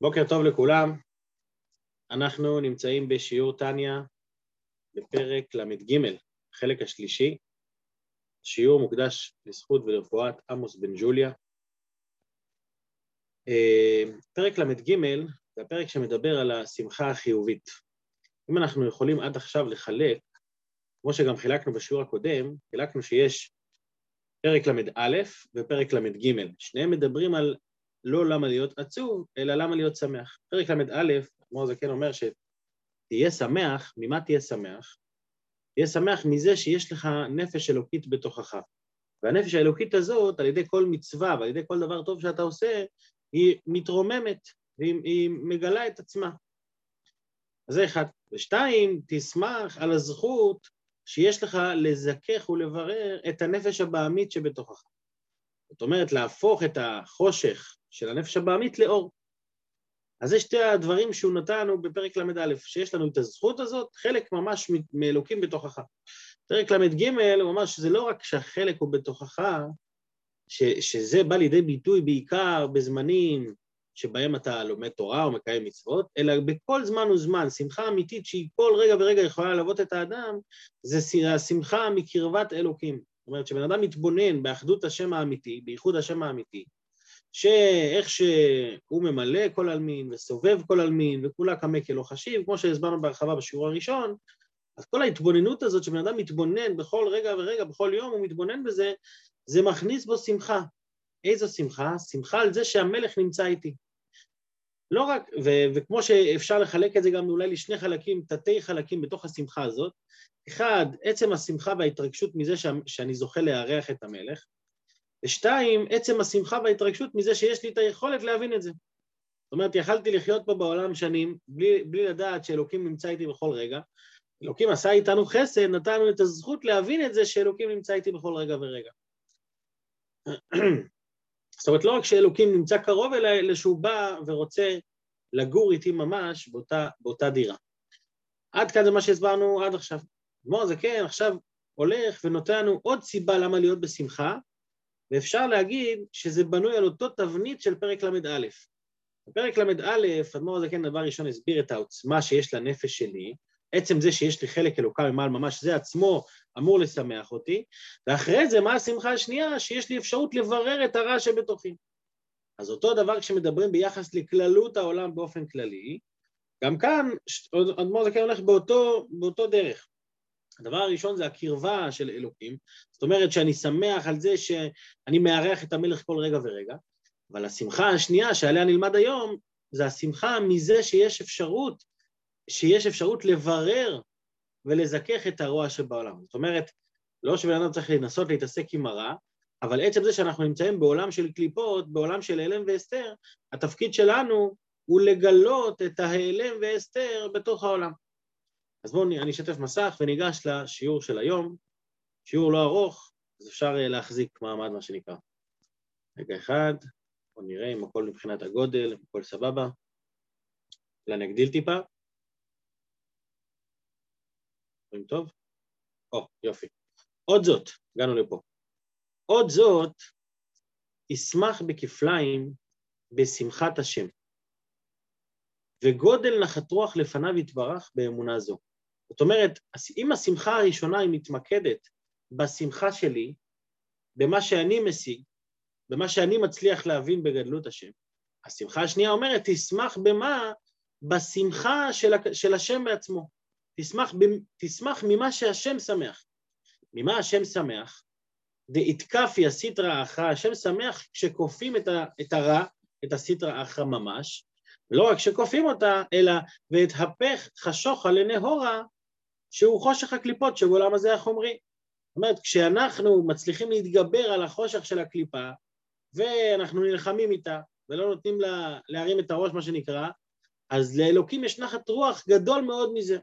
בוקר טוב לכולם, אנחנו נמצאים בשיעור טניה בפרק ל"ג, החלק השלישי. שיעור מוקדש לזכות ולרפואת עמוס בן ג'וליה. אה, פרק ל"ג זה הפרק שמדבר על השמחה החיובית. אם אנחנו יכולים עד עכשיו לחלק, כמו שגם חילקנו בשיעור הקודם, חילקנו שיש פרק ל"א ופרק ל"ג. שניהם מדברים על לא למה להיות עצוב, אלא למה להיות שמח. פרק ל"א, כמו זה כן אומר שתהיה שמח, ממה תהיה שמח? תהיה שמח מזה שיש לך נפש אלוקית בתוכך. והנפש האלוקית הזאת, על ידי כל מצווה ועל ידי כל דבר טוב שאתה עושה, היא מתרוממת והיא מגלה את עצמה. אז זה אחד. ושתיים, תשמח על הזכות שיש לך לזכך ולברר את הנפש הבעמית שבתוכך. זאת אומרת, להפוך את החושך של הנפש הבעמית לאור. אז זה שתי הדברים שהוא נתן לנו בפרק ל"א, שיש לנו את הזכות הזאת, חלק ממש מאלוקים בתוכך. פרק ל"ג הוא אמר שזה לא רק שהחלק הוא בתוכך, ש, שזה בא לידי ביטוי בעיקר בזמנים שבהם אתה לומד תורה או מקיים מצוות, אלא בכל זמן וזמן, שמחה אמיתית שהיא כל רגע ורגע יכולה ללוות את האדם, זה השמחה מקרבת אלוקים. זאת אומרת, כשבן אדם מתבונן באחדות השם האמיתי, בייחוד השם האמיתי, שאיך שהוא ממלא כל עלמין וסובב כל עלמין וכולה קמא כלא חשיב, כמו שהסברנו בהרחבה בשיעור הראשון, אז כל ההתבוננות הזאת שבן אדם מתבונן בכל רגע ורגע, בכל יום הוא מתבונן בזה, זה מכניס בו שמחה. איזו שמחה? שמחה על זה שהמלך נמצא איתי. לא רק, ו- וכמו שאפשר לחלק את זה גם אולי לשני חלקים, תתי חלקים בתוך השמחה הזאת, אחד, עצם השמחה וההתרגשות מזה שאני זוכה לארח את המלך, ושתיים, עצם השמחה וההתרגשות מזה שיש לי את היכולת להבין את זה. זאת אומרת, יכלתי לחיות פה בעולם שנים, בלי, בלי לדעת שאלוקים נמצא איתי בכל רגע. אלוקים עשה איתנו חסד, נתנו את הזכות להבין את זה שאלוקים נמצא איתי בכל רגע ורגע. זאת אומרת, לא רק שאלוקים נמצא קרוב אליי, אלא שהוא בא ורוצה לגור איתי ממש באותה, באותה דירה. עד כאן זה מה שהסברנו עד עכשיו. אדמו"ר זה כן, עכשיו הולך ונותן לנו עוד סיבה למה להיות בשמחה, ואפשר להגיד שזה בנוי על אותו תבנית של פרק ל"א. בפרק ל"א, אדמו"ר הזקן דבר ראשון הסביר את העוצמה שיש לנפש שלי, עצם זה שיש לי חלק אלוקה ממעל ממש, זה עצמו אמור לשמח אותי, ואחרי זה, מה השמחה השנייה? שיש לי אפשרות לברר את הרע שבתוכי. אז אותו דבר כשמדברים ביחס לכללות העולם באופן כללי, גם כאן אדמו"ר זקן הולך באותו, באותו דרך. הדבר הראשון זה הקרבה של אלוקים, זאת אומרת שאני שמח על זה שאני מארח את המלך כל רגע ורגע, אבל השמחה השנייה שעליה נלמד היום, זה השמחה מזה שיש אפשרות, שיש אפשרות לברר ולזכך את הרוע שבעולם. זאת אומרת, לא שבן אדם צריך לנסות להתעסק עם הרע, אבל עצם זה שאנחנו נמצאים בעולם של קליפות, בעולם של הלם והסתר, התפקיד שלנו הוא לגלות את ההיעלם והסתר בתוך העולם. אז בואו אני אשתף מסך וניגש לשיעור של היום. שיעור לא ארוך, אז אפשר אה, להחזיק מעמד, מה שנקרא. רגע אחד, בואו נראה אם הכל מבחינת הגודל, אם הכל סבבה. אולי נגדיל טיפה. רואים טוב? או, יופי. עוד זאת, הגענו לפה. עוד זאת, ישמח בכפליים בשמחת השם, וגודל נחת רוח לפניו יתברך באמונה זו. זאת אומרת, אם השמחה הראשונה היא מתמקדת בשמחה שלי, במה שאני משיג, במה שאני מצליח להבין בגדלות השם, השמחה השנייה אומרת, תשמח במה? בשמחה של, של השם בעצמו. תשמח, תשמח ממה שהשם שמח. ממה השם שמח? דאיתקפי הסיטרא אחרא, השם שמח כשכופים את, את הרע, את הסיטרא אחרא ממש, לא רק שכופים אותה, אלא והתהפך חשוכה לנהורה שהוא חושך הקליפות שבעולם הזה החומרי. זאת אומרת, כשאנחנו מצליחים להתגבר על החושך של הקליפה, ואנחנו נלחמים איתה, ולא נותנים לה להרים את הראש, מה שנקרא, אז לאלוקים יש נחת רוח גדול מאוד מזה.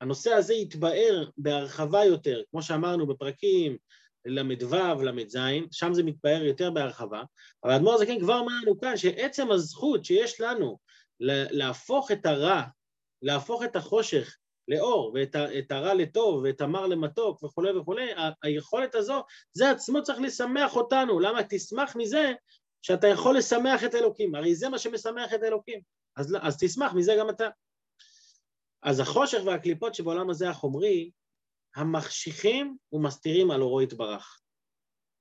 הנושא הזה יתבאר בהרחבה יותר, כמו שאמרנו בפרקים ל"ו, ל"ז, שם זה מתבאר יותר בהרחבה, אבל האדמו"ר הזקן כבר אמר לנו כאן שעצם הזכות שיש לנו להפוך את הרע, להפוך את החושך לאור, ואת הרע לטוב, ואת המר למתוק וכולי וכולי, היכולת הזו, זה עצמו צריך לשמח אותנו. למה? תשמח מזה שאתה יכול לשמח את אלוקים, הרי זה מה שמשמח את אלוקים, אז, אז תשמח מזה גם אתה. אז החושך והקליפות שבעולם הזה החומרי, המחשיכים ומסתירים על אורו יתברך.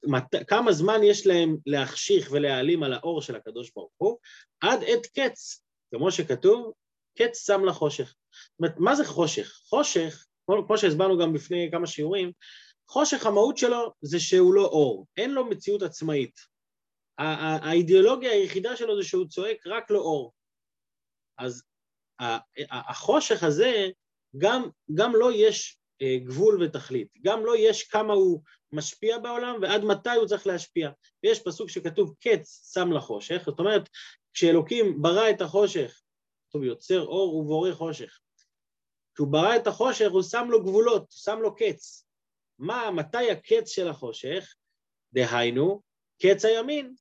מת, כמה זמן יש להם להחשיך ולהעלים על האור של הקדוש ברוך הוא? עד עת קץ, כמו שכתוב, קץ שם לחושך. זאת אומרת, מה זה חושך? חושך, כמו, שהסברנו גם לפני כמה שיעורים, חושך המהות שלו זה שהוא לא אור, אין לו מציאות עצמאית. האידיאולוגיה היחידה שלו זה שהוא צועק רק לא אור. אז החושך הזה, גם, גם לא יש אה, גבול ותכלית, גם לא יש כמה הוא משפיע בעולם ועד מתי הוא צריך להשפיע. ויש פסוק שכתוב קץ שם לחושך, זאת אומרת, כשאלוקים ברא את החושך, כתוב יוצר אור ובורא חושך. כשהוא ברא את החושך הוא שם לו גבולות, הוא שם לו קץ. מה, מתי הקץ של החושך? דהיינו, קץ הימין.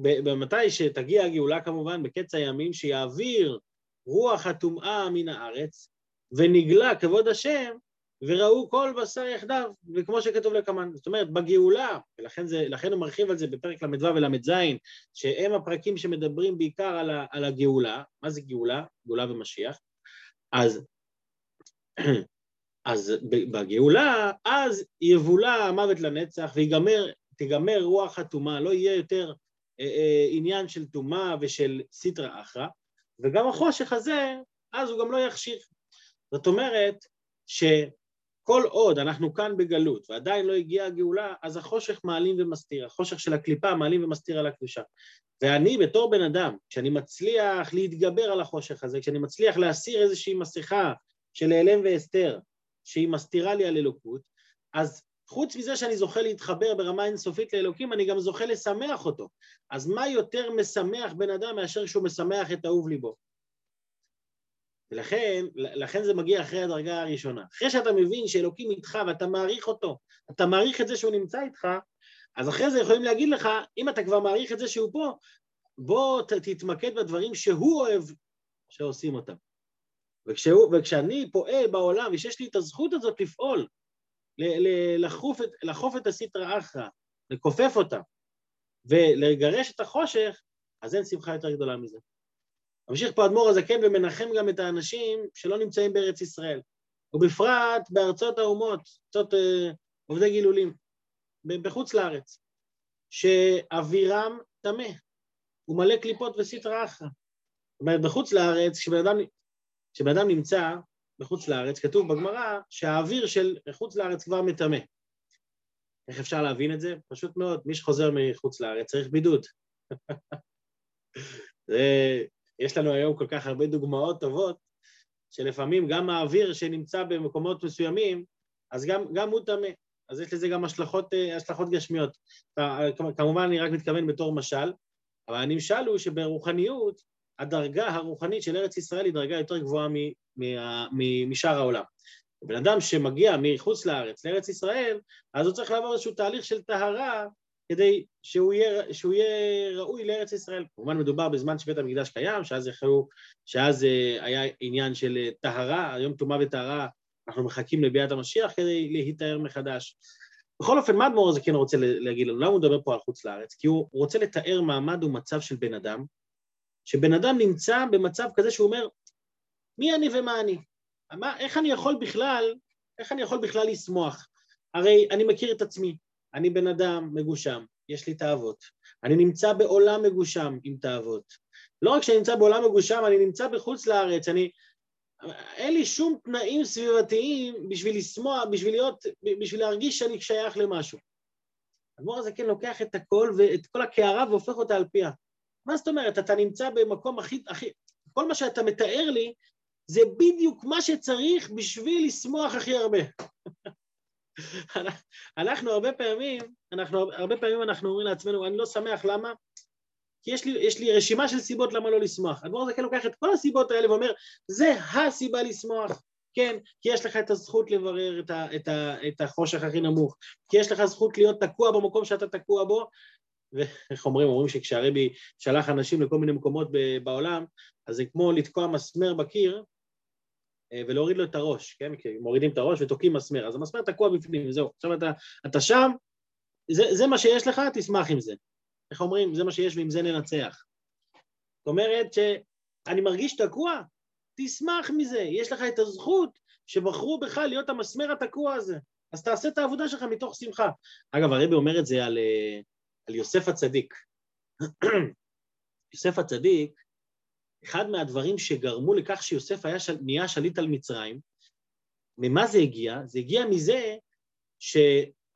במתי שתגיע הגאולה כמובן, בקץ הימים, שיעביר רוח הטומאה מן הארץ, ונגלה כבוד השם, וראו כל בשר יחדיו, וכמו שכתוב לקמן. זאת אומרת, בגאולה, ולכן זה, הוא מרחיב על זה בפרק ל"ו ול"ז, שהם הפרקים שמדברים בעיקר על, ה, על הגאולה, מה זה גאולה? גאולה ומשיח. אז, אז בגאולה, אז יבולע המוות לנצח, ותיגמר רוח הטומאה, לא יהיה יותר אה, אה, עניין של טומאה ושל סיטרא אחרא, וגם החושך הזה, אז הוא גם לא יחשיך. זאת אומרת, שכל עוד אנחנו כאן בגלות ועדיין לא הגיעה הגאולה, אז החושך מעלים ומסתיר, החושך של הקליפה מעלים ומסתיר על הקדושה. ואני בתור בן אדם, כשאני מצליח להתגבר על החושך הזה, כשאני מצליח להסיר איזושהי מסכה של העלם והסתר, שהיא מסתירה לי על אלוקות, אז חוץ מזה שאני זוכה להתחבר ברמה אינסופית לאלוקים, אני גם זוכה לשמח אותו. אז מה יותר משמח בן אדם מאשר שהוא משמח את אהוב ליבו? ולכן, לכן זה מגיע אחרי הדרגה הראשונה. אחרי שאתה מבין שאלוקים איתך ואתה מעריך אותו, אתה מעריך את זה שהוא נמצא איתך, אז אחרי זה יכולים להגיד לך, אם אתה כבר מעריך את זה שהוא פה, בוא תתמקד בדברים שהוא אוהב שעושים אותם. וכשהוא, וכשאני פועל בעולם ושיש לי את הזכות הזאת לפעול, לחוף את, לחוף את הסיטרא אחרא, לכופף אותה ולגרש את החושך, אז אין שמחה יותר גדולה מזה. ממשיך פה אדמו"ר הזקן ומנחם גם את האנשים שלא נמצאים בארץ ישראל, ובפרט בארצות האומות, ארצות אה, עובדי גילולים, בחוץ לארץ, שאווירם טמא, הוא מלא קליפות וסיטרא אחרא. זאת אומרת, בחוץ לארץ, כשבן אדם נמצא בחוץ לארץ, כתוב בגמרא שהאוויר של חוץ לארץ כבר מטמא. איך אפשר להבין את זה? פשוט מאוד, מי שחוזר מחוץ לארץ צריך בידוד. זה, יש לנו היום כל כך הרבה דוגמאות טובות, שלפעמים גם האוויר שנמצא במקומות מסוימים, אז גם, גם הוא טמא. אז יש לזה גם השלכות, אה, השלכות גשמיות. כמובן אני רק מתכוון בתור משל, אבל הנמשל הוא שברוחניות, הדרגה הרוחנית של ארץ ישראל היא דרגה יותר גבוהה משאר העולם. בן אדם שמגיע מחוץ לארץ לארץ ישראל, אז הוא צריך לעבור איזשהו תהליך של טהרה כדי שהוא יהיה, שהוא יהיה ראוי לארץ ישראל. כמובן מדובר בזמן שבית המקדש קיים, שאז, יכלו, שאז אה, היה עניין של אה, טהרה, היום טומאה וטהרה, אנחנו מחכים לביאת המשיח כדי להיטהר מחדש. בכל אופן, מה אדמו"ר הזה כן רוצה להגיד לנו? למה הוא מדבר פה על חוץ לארץ? כי הוא רוצה לתאר מעמד ומצב של בן אדם, שבן אדם נמצא במצב כזה שהוא אומר, מי אני ומה אני? מה, איך אני יכול בכלל, איך אני יכול בכלל לשמוח? הרי אני מכיר את עצמי, אני בן אדם מגושם, יש לי תאוות. אני נמצא בעולם מגושם עם תאוות. לא רק שאני נמצא בעולם מגושם, אני נמצא בחוץ לארץ, אני... אין לי שום תנאים סביבתיים בשביל לשמוח, בשביל להיות, בשביל להרגיש שאני שייך למשהו. הדמור הזה כן לוקח את הכל ואת כל הקערה והופך אותה על פיה. מה זאת אומרת? אתה נמצא במקום הכי... הכי... כל מה שאתה מתאר לי זה בדיוק מה שצריך בשביל לשמוח הכי הרבה. אנחנו הרבה פעמים, אנחנו הרבה פעמים אנחנו אומרים לעצמנו, אני לא שמח, למה? כי יש לי, יש לי רשימה של סיבות למה לא לשמוח. הדבר הזה כן לוקח את כל הסיבות האלה ואומר, זה הסיבה לשמוח. כן, כי יש לך את הזכות לברר את, ה, את, ה, את החושך הכי נמוך, כי יש לך זכות להיות תקוע במקום שאתה תקוע בו, ואיך אומרים, אומרים שכשהרבי שלח אנשים לכל מיני מקומות בעולם, אז זה כמו לתקוע מסמר בקיר ולהוריד לו את הראש, כן? כי מורידים את הראש ותוקעים מסמר, אז המסמר תקוע בפנים, זהו. עכשיו אתה, אתה שם, זה, זה מה שיש לך, תשמח עם זה. איך אומרים? זה מה שיש ועם זה ננצח. זאת אומרת שאני מרגיש תקוע, תשמח מזה, יש לך את הזכות שבחרו בך להיות המסמר התקוע הזה, אז תעשה את העבודה שלך מתוך שמחה. אגב, הרבי אומר את זה על, אה, על יוסף הצדיק. יוסף הצדיק, אחד מהדברים שגרמו לכך שיוסף היה של... נהיה שליט על מצרים, ממה זה הגיע? זה הגיע מזה ש...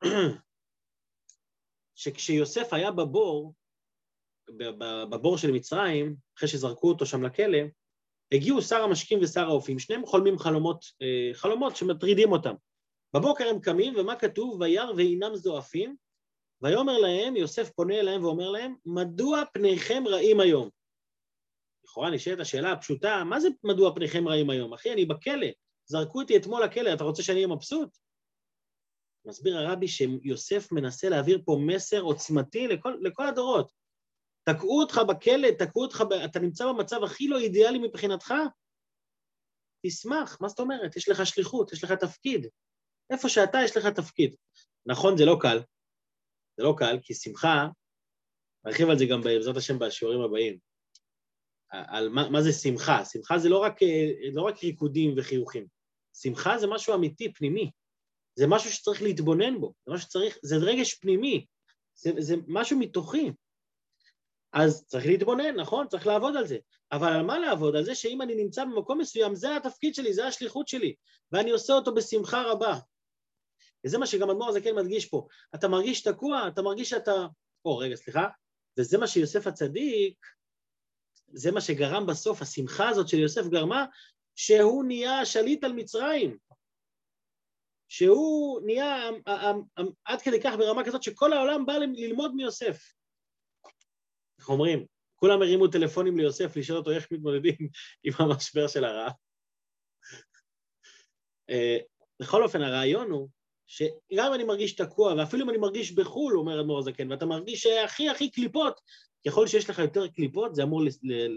שכשיוסף היה בבור, בבור של מצרים, אחרי שזרקו אותו שם לכלא, הגיעו שר המשקים ושר האופים, שניהם חולמים חלומות, אה, חלומות שמטרידים אותם. בבוקר הם קמים, ומה כתוב? וירא ואינם זועפים, ויאמר להם, יוסף פונה אליהם ואומר להם, מדוע פניכם רעים היום? לכאורה נשאלת השאלה הפשוטה, מה זה מדוע פניכם רעים היום? אחי, אני בכלא, זרקו אותי אתמול לכלא, אתה רוצה שאני אהיה מבסוט? מסביר הרבי שיוסף מנסה להעביר פה מסר עוצמתי לכל, לכל הדורות. תקעו אותך בכלא, תקעו אותך, ב... אתה נמצא במצב הכי לא אידיאלי מבחינתך? תשמח, מה זאת אומרת? יש לך שליחות, יש לך תפקיד. איפה שאתה, יש לך תפקיד. נכון, זה לא קל. זה לא קל, כי שמחה, נרחיב על זה גם בעזרת השם בשיעורים הבאים. על מה, מה זה שמחה. שמחה זה לא רק, לא רק ריקודים וחיוכים. שמחה זה משהו אמיתי, פנימי. זה משהו שצריך להתבונן בו, זה משהו שצריך, זה רגש פנימי, זה, זה משהו מתוכי. אז צריך להתבונן, נכון? צריך לעבוד על זה. אבל על מה לעבוד? על זה שאם אני נמצא במקום מסוים, זה התפקיד שלי, זה השליחות שלי, ואני עושה אותו בשמחה רבה. וזה מה שגם אדמו"ר הזה כן מדגיש פה. אתה מרגיש תקוע, אתה מרגיש שאתה... או, רגע, סליחה. וזה מה שיוסף הצדיק, זה מה שגרם בסוף, השמחה הזאת של יוסף גרמה, שהוא נהיה שליט על מצרים. שהוא נהיה עד כדי כך ברמה כזאת שכל העולם בא ללמוד מיוסף. איך אומרים? כולם הרימו טלפונים ליוסף לשאול אותו איך מתמודדים עם המשבר של הרעב. אה, בכל אופן, הרעיון הוא שגם אם אני מרגיש תקוע, ואפילו אם אני מרגיש בחו"ל, אומר אדמו"ר הזקן, ואתה מרגיש הכי הכי קליפות, ככל שיש לך יותר קליפות, זה אמור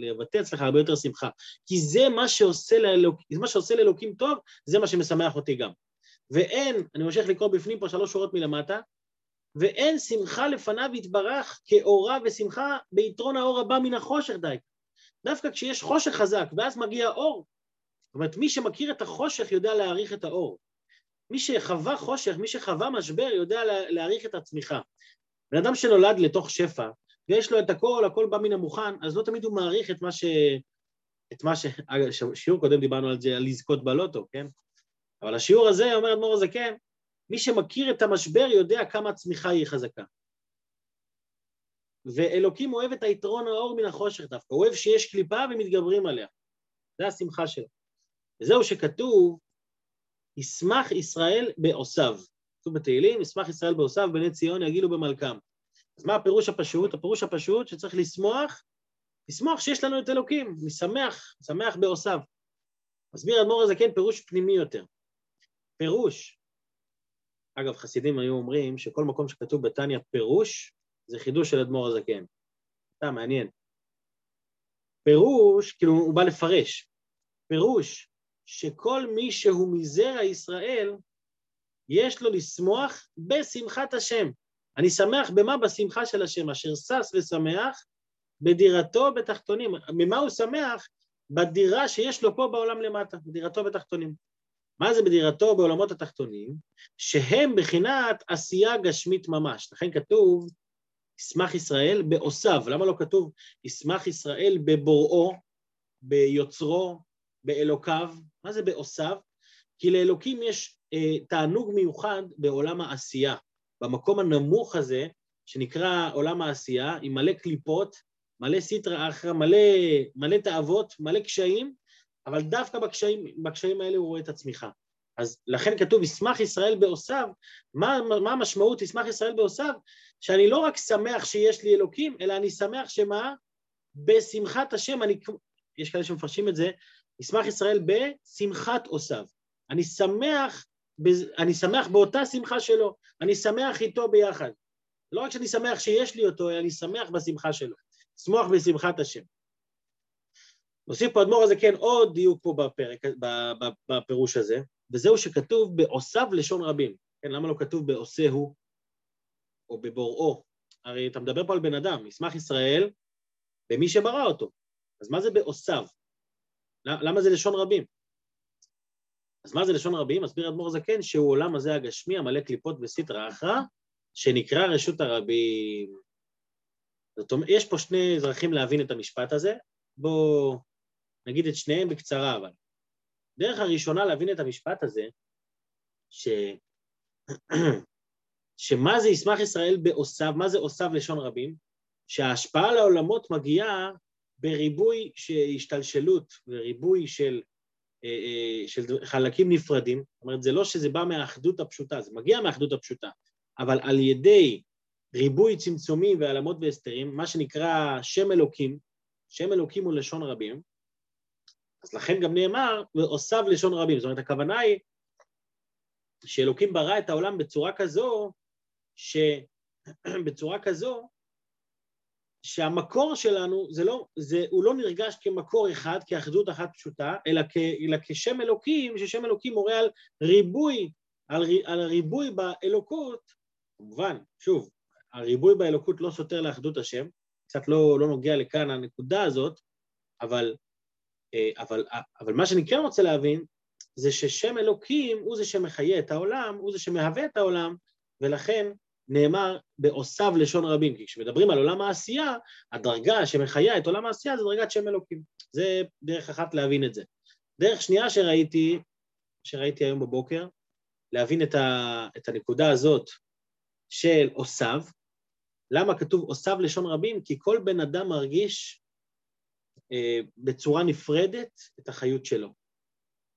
לבטא אצלך הרבה יותר שמחה. כי זה מה שעושה, לאלוק, מה שעושה לאלוקים טוב, זה מה שמשמח אותי גם. ואין, אני ממשיך לקרוא בפנים פה שלוש שורות מלמטה, ואין שמחה לפניו יתברך כאורה ושמחה ביתרון האור הבא מן החושך די. דווקא כשיש חושך חזק, ואז מגיע אור. זאת אומרת, מי שמכיר את החושך יודע להעריך את האור. מי שחווה חושך, מי שחווה משבר, יודע להעריך את הצמיחה. בן אדם שנולד לתוך שפע, ויש לו את הכל, הכל בא מן המוכן, אז לא תמיד הוא מעריך את מה ש... את מה ש... שיעור קודם דיברנו על זה, על לזכות בלוטו, כן? אבל השיעור הזה, אומר אדמו"ר הזקן, מי שמכיר את המשבר יודע כמה הצמיחה היא חזקה. ואלוקים אוהב את היתרון האור מן החושך דווקא, אוהב שיש קליפה ומתגברים עליה. זה השמחה שלו. וזהו שכתוב, ישמח ישראל בעושיו. כתוב בתהילים, ישמח ישראל בעושיו, בני ציון יגילו במלכם. אז מה הפירוש הפשוט? הפירוש הפשוט שצריך לשמוח, לשמוח שיש לנו את אלוקים, משמח, שמח בעושיו. מסביר אדמו"ר הזקן פירוש פנימי יותר. פירוש, אגב, חסידים היו אומרים שכל מקום שכתוב בתניא פירוש, זה חידוש של אדמו"ר הזקן. סתם, מעניין. פירוש, כאילו הוא בא לפרש. פירוש שכל מי שהוא מזרע ישראל, יש לו לשמוח בשמחת השם. אני שמח במה? בשמחה של השם, אשר שש ושמח בדירתו בתחתונים. ממה הוא שמח? בדירה שיש לו פה בעולם למטה, בדירתו בתחתונים. מה זה בדירתו בעולמות התחתונים? שהם בחינת עשייה גשמית ממש. לכן כתוב, ישמח ישראל בעושיו. למה לא כתוב ישמח ישראל בבוראו, ביוצרו, באלוקיו? מה זה בעושיו? כי לאלוקים יש אה, תענוג מיוחד בעולם העשייה. במקום הנמוך הזה, שנקרא עולם העשייה, עם מלא קליפות, מלא סיטרא אחרא, מלא, מלא תאוות, מלא קשיים, אבל דווקא בקשיים, בקשיים האלה הוא רואה את הצמיחה. אז לכן כתוב, ישמח ישראל בעושיו, מה, מה המשמעות ישמח ישראל בעושיו? שאני לא רק שמח שיש לי אלוקים, אלא אני שמח שמה? בשמחת השם, אני, יש כאלה שמפרשים את זה, ישמח ישראל בשמחת עושיו. אני שמח, אני שמח באותה שמחה שלו, אני שמח איתו ביחד. לא רק שאני שמח שיש לי אותו, אלא אני שמח בשמחה שלו. שמוח בשמחת השם. נוסיף פה אדמו"ר הזה כן עוד דיוק פה בפרק, בפירוש הזה, וזהו שכתוב בעושיו לשון רבים. כן, למה לא כתוב בעושהו או בבוראו? הרי אתה מדבר פה על בן אדם, ישמח ישראל במי שברא אותו. אז מה זה בעושיו? למה זה לשון רבים? אז מה זה לשון רבים? מסביר אדמו"ר זקן שהוא עולם הזה הגשמי המלא קליפות וסיטרא אחרא, שנקרא רשות הרבים. זאת אומרת, יש פה שני דרכים להבין את המשפט הזה, בואו נגיד את שניהם בקצרה אבל. דרך הראשונה להבין את המשפט הזה, ש... שמה זה ישמח ישראל בעושיו, מה זה עושיו לשון רבים? שההשפעה על העולמות מגיעה בריבוי של השתלשלות וריבוי של, של חלקים נפרדים, זאת אומרת, זה לא שזה בא מהאחדות הפשוטה, זה מגיע מהאחדות הפשוטה, אבל על ידי ריבוי צמצומים והעלמות והסתרים, מה שנקרא שם אלוקים, שם אלוקים הוא לשון רבים, אז לכן גם נאמר, ועושיו לשון רבים. זאת אומרת, הכוונה היא שאלוקים ברא את העולם בצורה כזו, שבצורה כזו, שהמקור שלנו, זה לא, זה, הוא לא נרגש כמקור אחד, כאחדות אחת פשוטה, אלא, כ, אלא כשם אלוקים, ששם אלוקים מורה על ריבוי, על, על ריבוי באלוקות, כמובן, שוב, הריבוי באלוקות לא סותר לאחדות השם, קצת לא, לא נוגע לכאן הנקודה הזאת, אבל, אה, אבל, אבל מה שאני כן רוצה להבין זה ששם אלוקים הוא זה שמחיה את העולם, הוא זה שמהווה את העולם, ולכן נאמר בעושיו לשון רבים, כי כשמדברים על עולם העשייה, הדרגה שמחיה את עולם העשייה זה דרגת שם אלוקים. זה דרך אחת להבין את זה. דרך שנייה שראיתי, שראיתי היום בבוקר, להבין את, ה, את הנקודה הזאת של עושיו, למה כתוב עושיו לשון רבים? כי כל בן אדם מרגיש אה, בצורה נפרדת את החיות שלו.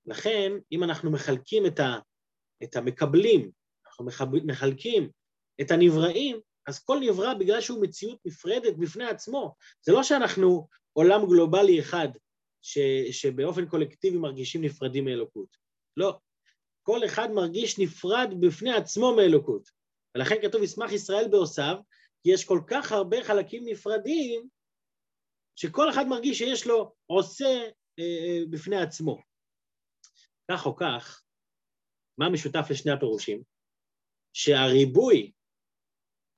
לכן, אם אנחנו מחלקים את, ה, את המקבלים, אנחנו מחלקים את הנבראים, אז כל נברא בגלל שהוא מציאות נפרדת בפני עצמו. זה לא שאנחנו עולם גלובלי אחד ש, שבאופן קולקטיבי מרגישים נפרדים מאלוקות. לא. כל אחד מרגיש נפרד בפני עצמו מאלוקות. ולכן כתוב, ישמח ישראל בעושיו, כי יש כל כך הרבה חלקים נפרדים, שכל אחד מרגיש שיש לו עושה אה, אה, בפני עצמו. כך או כך, מה משותף לשני הפירושים? שהריבוי,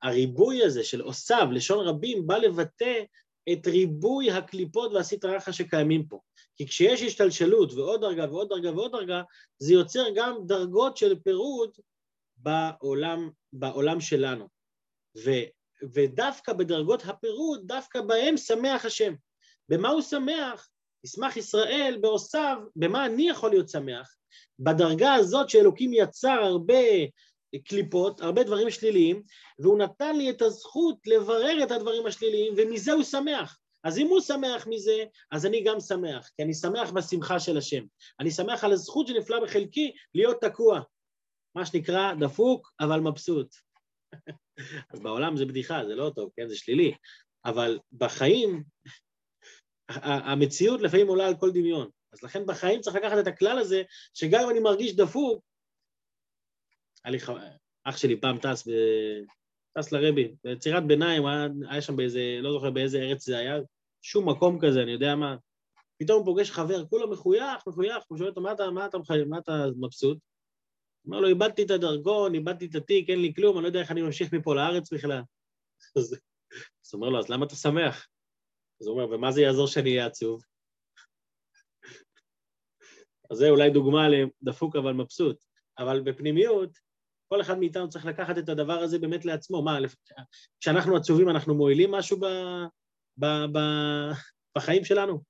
הריבוי הזה של עושיו, לשון רבים, בא לבטא את ריבוי הקליפות והסטרחה שקיימים פה. כי כשיש השתלשלות ועוד דרגה ועוד דרגה ועוד דרגה, זה יוצר גם דרגות של פירוד בעולם, בעולם שלנו. ו, ודווקא בדרגות הפירוד, דווקא בהם שמח השם. במה הוא שמח? ישמח ישראל בעושיו, במה אני יכול להיות שמח? בדרגה הזאת שאלוקים יצר הרבה קליפות, הרבה דברים שליליים, והוא נתן לי את הזכות לברר את הדברים השליליים, ומזה הוא שמח. אז אם הוא שמח מזה, אז אני גם שמח, כי אני שמח בשמחה של השם. אני שמח על הזכות שנפלה בחלקי להיות תקוע. מה שנקרא דפוק, אבל מבסוט. אז בעולם זה בדיחה, זה לא טוב, כן? זה שלילי. אבל בחיים, המציאות לפעמים עולה על כל דמיון. אז לכן בחיים צריך לקחת את הכלל הזה, שגם אם אני מרגיש דפוק, היה לי ח... אח שלי פעם טס, ב... טס לרבי, ביצירת ביניים, היה, היה שם באיזה, לא זוכר באיזה ארץ זה היה, שום מקום כזה, אני יודע מה. פתאום הוא פוגש חבר, כולו מחוייך, מחוייך, הוא שואל אותו, מה אתה, מה אתה, מה אתה מבסוט? אומר לו, איבדתי את הדרגון, איבדתי את התיק, אין לי כלום, אני לא יודע איך אני ממשיך מפה לארץ בכלל. אז הוא אומר לו, אז למה אתה שמח? אז הוא אומר, ומה זה יעזור שאני אהיה עצוב? אז זה אולי דוגמה לדפוק אבל מבסוט, אבל בפנימיות, כל אחד מאיתנו צריך לקחת את הדבר הזה באמת לעצמו. מה, כשאנחנו עצובים אנחנו מועילים משהו ב, ב, ב, בחיים שלנו?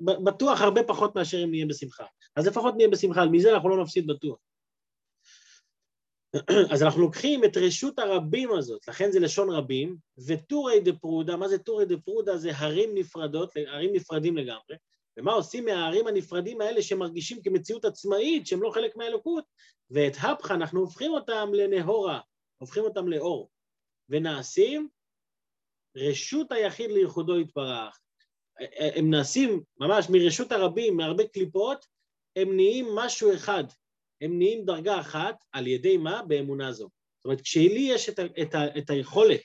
בטוח הרבה פחות מאשר אם נהיה בשמחה. אז לפחות נהיה בשמחה, מזה אנחנו לא נפסיד בטוח. אז אנחנו לוקחים את רשות הרבים הזאת, לכן זה לשון רבים, וטורי דפרודא, מה זה טורי דפרודא? זה הרים נפרדות, הרים נפרדים לגמרי, ומה עושים מהערים הנפרדים האלה שמרגישים כמציאות עצמאית, שהם לא חלק מהאלוקות, ואת הפכה אנחנו הופכים אותם לנהורה, הופכים אותם לאור, ונעשים רשות היחיד לייחודו יתברך. הם נעשים ממש מרשות הרבים, מהרבה קליפות, הם נהיים משהו אחד, הם נהיים דרגה אחת, על ידי מה? באמונה זו. זאת אומרת, כשלי יש את, ה, את, ה, את היכולת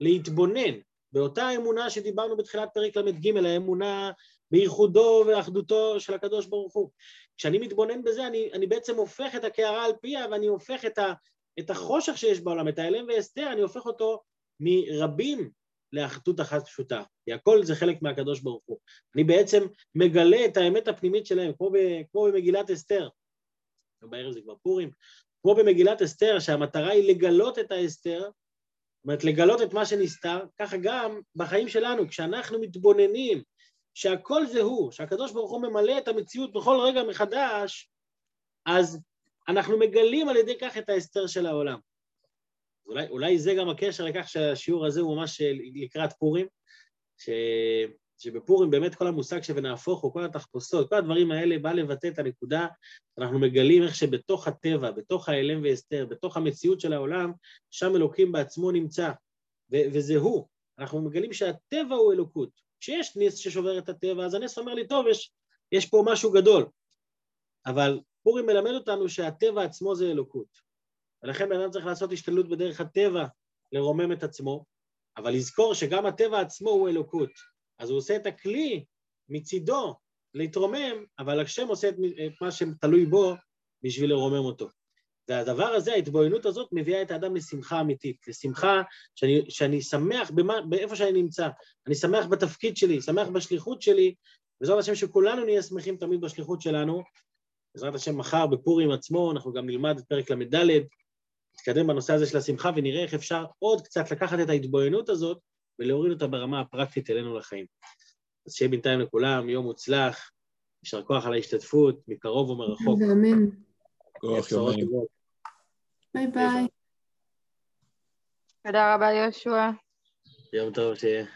להתבונן באותה אמונה שדיברנו בתחילת פרק ל"ג, האמונה בייחודו ואחדותו של הקדוש ברוך הוא. כשאני מתבונן בזה, אני, אני בעצם הופך את הקערה על פיה, ואני הופך את, ה, את החושך שיש בעולם, את ההלם והסתר, אני הופך אותו מרבים לאחדות אחת פשוטה, כי הכל זה חלק מהקדוש ברוך הוא. אני בעצם מגלה את האמת הפנימית שלהם, כמו, ב, כמו במגילת אסתר. בערב זה כבר פורים. כמו במגילת אסתר, שהמטרה היא לגלות את האסתר, אומרת, לגלות את מה שנסתר, ככה גם בחיים שלנו, כשאנחנו מתבוננים שהכל זה הוא, שהקדוש ברוך הוא ממלא את המציאות בכל רגע מחדש, אז אנחנו מגלים על ידי כך את ההסתר של העולם. אולי, אולי זה גם הקשר לכך שהשיעור הזה הוא ממש לקראת פורים, ש, שבפורים באמת כל המושג ש"ונהפוך" הוא כל התחפושות, כל הדברים האלה בא לבטא את הנקודה, אנחנו מגלים איך שבתוך הטבע, בתוך האלם והסתר, בתוך המציאות של העולם, שם אלוקים בעצמו נמצא, ו- וזה הוא. אנחנו מגלים שהטבע הוא אלוקות. כשיש נס ששובר את הטבע, אז הנס אומר לי, טוב, יש, יש פה משהו גדול. אבל פורים מלמד אותנו שהטבע עצמו זה אלוקות. ולכן בן אדם צריך לעשות השתדלות בדרך הטבע לרומם את עצמו, אבל לזכור שגם הטבע עצמו הוא אלוקות. אז הוא עושה את הכלי מצידו להתרומם, אבל השם עושה את, מה שתלוי בו בשביל לרומם אותו. והדבר הזה, ההתבוננות הזאת, מביאה את האדם לשמחה אמיתית, לשמחה שאני, שאני שמח במה, באיפה שאני נמצא, אני שמח בתפקיד שלי, שמח בשליחות שלי, בעזרת השם שכולנו נהיה שמחים תמיד בשליחות שלנו. בעזרת השם מחר בפורים עצמו אנחנו גם נלמד את פרק ל"ד, נתקדם בנושא הזה של השמחה ונראה איך אפשר עוד קצת לקחת את ההתבוננות הזאת ולהוריד אותה ברמה הפרקטית אלינו לחיים. אז שיהיה בינתיים לכולם יום מוצלח, יישר כוח על ההשתתפות, מקרוב ומרחוק. אמן. כוח יום נעים. ביי ביי. תודה רבה ליהושע. יום טוב שיהיה.